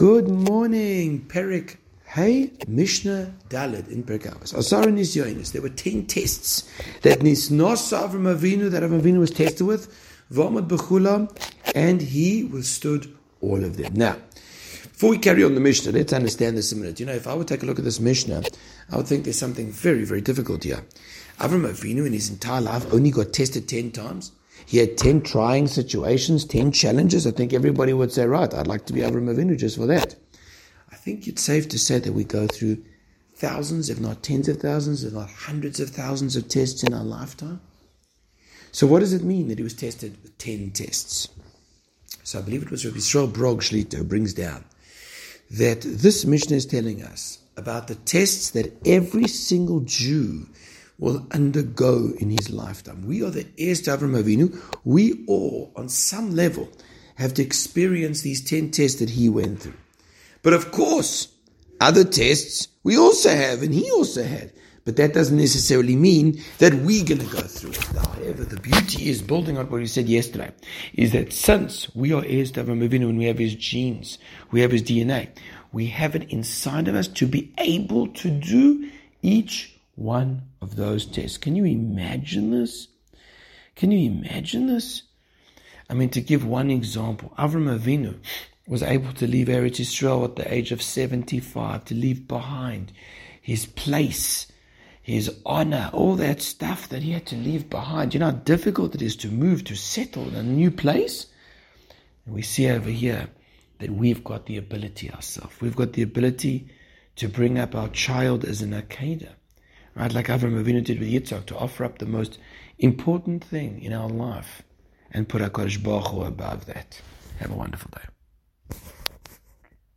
Good morning, Perek. Hey, Mishnah Dalet in Pirkei Avos. Asar Nisyonis. There were ten tests that Nisnos Avram Avinu, that Avinu was tested with, Vamad Bechula, and he withstood all of them. Now, before we carry on the Mishnah, let's understand this a minute. You know, if I would take a look at this Mishnah, I would think there's something very, very difficult here. Avram Avinu in his entire life only got tested ten times. He had 10 trying situations, 10 challenges. I think everybody would say, right, I'd like to be Avram Avinu just for that. I think it's safe to say that we go through thousands, if not tens of thousands, if not hundreds of thousands of tests in our lifetime. So what does it mean that he was tested with 10 tests? So I believe it was Rabbi Yisrael Brog Shlito brings down that this Mishnah is telling us about the tests that every single Jew will undergo in his lifetime. We are the heirs to Avram Avinu. We all, on some level, have to experience these 10 tests that he went through. But of course, other tests we also have, and he also had. But that doesn't necessarily mean that we're going to go through it. However, the beauty is building on what he said yesterday, is that since we are heirs to Avram Avinu and we have his genes, we have his DNA, we have it inside of us to be able to do each one of those tests. Can you imagine this? Can you imagine this? I mean, to give one example, Avram Avinu was able to leave Eretz Yisrael at the age of 75, to leave behind his place, his honor, all that stuff that he had to leave behind. You know how difficult it is to move, to settle in a new place? And we see over here that we've got the ability ourselves. We've got the ability to bring up our child as an Akedah. Right, like Avram Avinu did with Yitzhak, to offer up the most important thing in our life and put our Kodesh Baruch Hu above that. Have a wonderful day.